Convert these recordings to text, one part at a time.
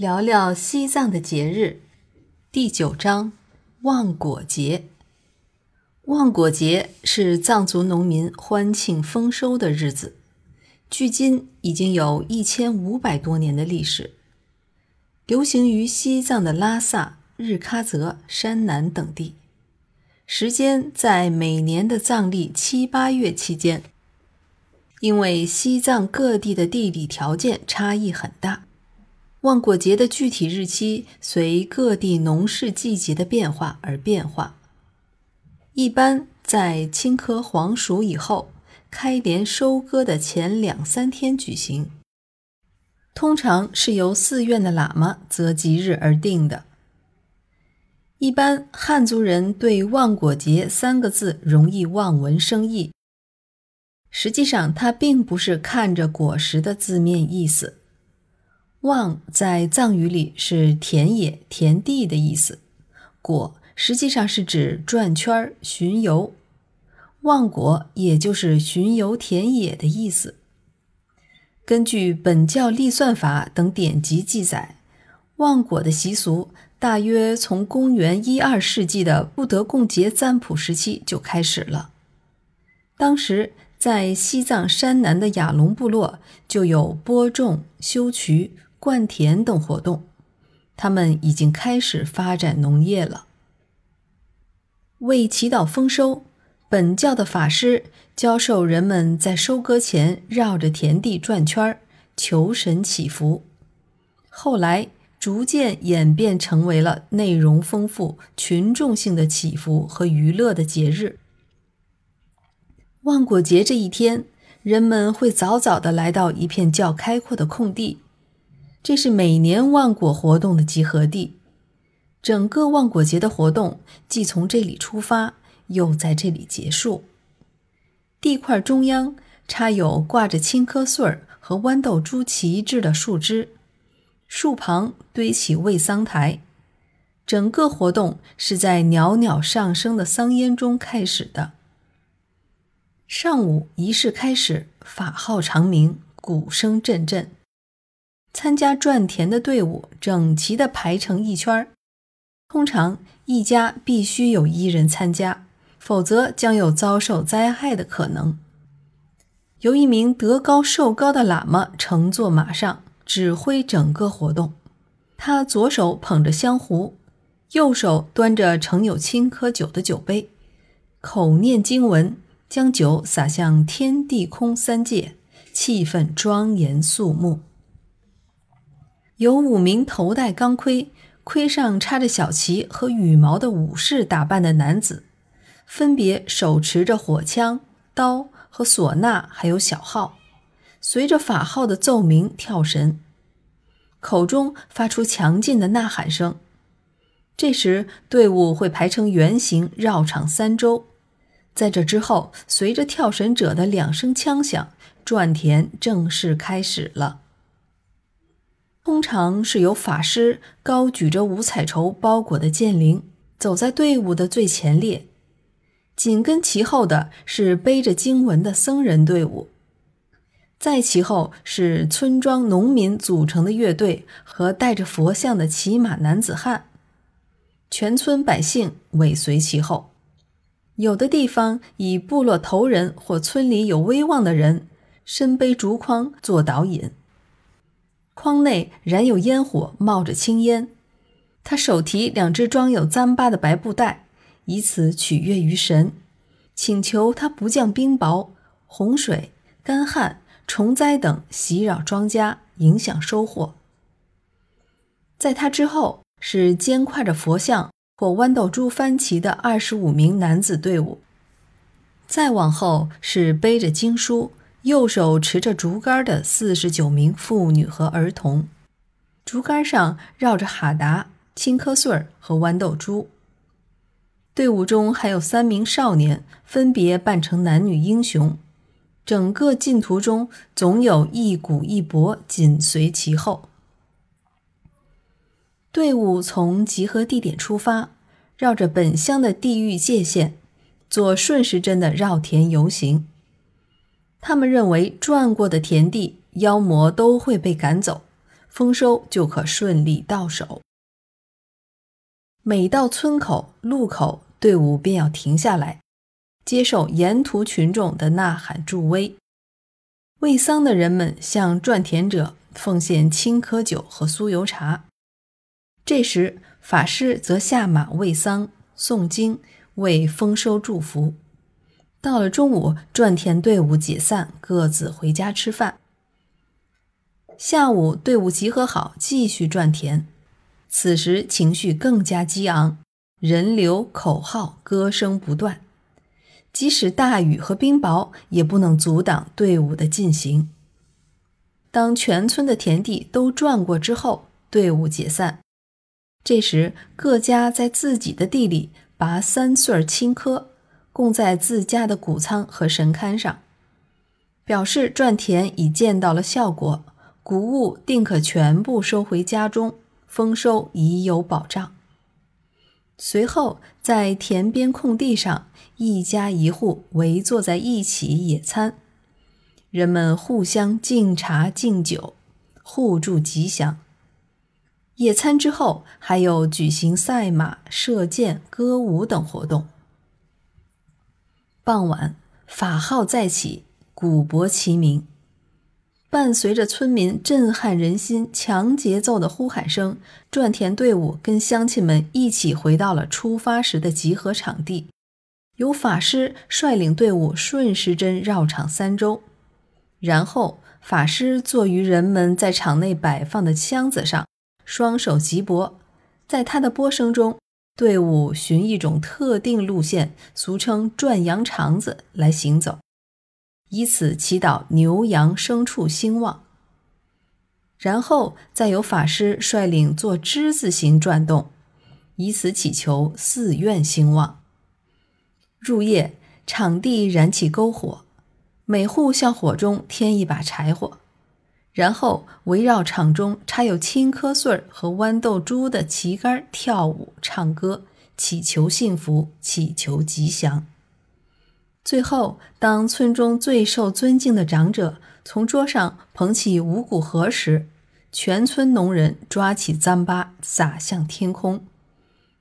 聊聊西藏的节日，第九章望果节。望果节是藏族农民欢庆丰收的日子，距今已经有一千五百多年的历史，流行于西藏的拉萨、日喀则、山南等地，时间在每年的藏历七八月期间。因为西藏各地的地理条件差异很大。望果节的具体日期随各地农事季节的变化而变化，一般在青稞黄熟以后，开镰收割的前两三天举行。通常是由寺院的喇嘛择吉日而定的。一般汉族人对“望果节”三个字容易望文生义，实际上它并不是看着果实的字面意思。望在藏语里是田野、田地的意思，果实际上是指转圈巡游，望果也就是巡游田野的意思。根据本教历算法等典籍记载，望果的习俗大约从公元一二世纪的布德贡节占卜时期就开始了。当时在西藏山南的雅龙部落就有播种、修渠。灌田等活动，他们已经开始发展农业了。为祈祷丰收，本教的法师教授人们在收割前绕着田地转圈儿，求神祈福。后来逐渐演变成为了内容丰富、群众性的祈福和娱乐的节日。望果节这一天，人们会早早的来到一片较开阔的空地。这是每年望果活动的集合地，整个望果节的活动既从这里出发，又在这里结束。地块中央插有挂着青稞穗儿和豌豆珠旗帜的树枝，树旁堆起喂桑台。整个活动是在袅袅上升的桑烟中开始的。上午仪式开始，法号长鸣，鼓声阵阵。参加转田的队伍整齐地排成一圈儿，通常一家必须有一人参加，否则将有遭受灾害的可能。由一名德高寿高的喇嘛乘坐马上指挥整个活动，他左手捧着香壶，右手端着盛有青稞酒的酒杯，口念经文，将酒洒向天地空三界，气氛庄严肃穆。有五名头戴钢盔、盔上插着小旗和羽毛的武士打扮的男子，分别手持着火枪、刀和唢呐，还有小号，随着法号的奏鸣跳神，口中发出强劲的呐喊声。这时，队伍会排成圆形绕场三周，在这之后，随着跳神者的两声枪响，转田正式开始了。通常是由法师高举着五彩绸包裹的剑铃走在队伍的最前列，紧跟其后的是背着经文的僧人队伍，在其后是村庄农民组成的乐队和带着佛像的骑马男子汉，全村百姓尾随其后。有的地方以部落头人或村里有威望的人身背竹筐做导引。筐内燃有烟火，冒着青烟。他手提两只装有糌粑的白布袋，以此取悦于神，请求他不降冰雹、洪水、干旱、虫灾等袭扰庄稼，影响收获。在他之后是肩挎着佛像或豌豆珠幡旗的二十五名男子队伍，再往后是背着经书。右手持着竹竿的四十九名妇女和儿童，竹竿上绕着哈达、青稞穗儿和豌豆珠。队伍中还有三名少年，分别扮成男女英雄。整个进途中，总有一鼓一钹紧随其后。队伍从集合地点出发，绕着本乡的地域界限，做顺时针的绕田游行。他们认为，转过的田地妖魔都会被赶走，丰收就可顺利到手。每到村口、路口，队伍便要停下来，接受沿途群众的呐喊助威。喂桑的人们向赚田者奉献青稞酒和酥油茶。这时，法师则下马喂桑、诵经、为丰收祝福。到了中午，赚田队伍解散，各自回家吃饭。下午，队伍集合好，继续赚田。此时情绪更加激昂，人流、口号、歌声不断。即使大雨和冰雹也不能阻挡队伍的进行。当全村的田地都转过之后，队伍解散。这时，各家在自己的地里拔三穗青稞，供在自家的谷仓和神龛上，表示赚田已见到了效果。谷物定可全部收回家中，丰收已有保障。随后，在田边空地上，一家一户围坐在一起野餐，人们互相敬茶敬酒，互助吉祥。野餐之后，还有举行赛马、射箭、歌舞等活动。傍晚，法号再起，鼓钹齐鸣。伴随着村民震撼人心、强节奏的呼喊声，转田队伍跟乡亲们一起回到了出发时的集合场地。由法师率领队伍顺时针绕场三周，然后法师坐于人们在场内摆放的箱子上，双手击钵。在他的钵声中，队伍循一种特定路线，俗称“转羊肠子”来行走。以此祈祷牛羊牲畜兴旺，然后再由法师率领做之字形转动，以此祈求寺院兴旺。入夜，场地燃起篝火，每户向火中添一把柴火，然后围绕场中插有青稞穗和豌豆珠的旗杆跳舞、唱歌，祈求幸福，祈求吉祥。最后，当村中最受尊敬的长者从桌上捧起五谷盒时，全村农人抓起糌粑撒向天空。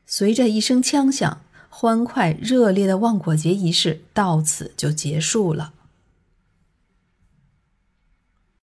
随着一声枪响，欢快热烈的望果节仪式到此就结束了。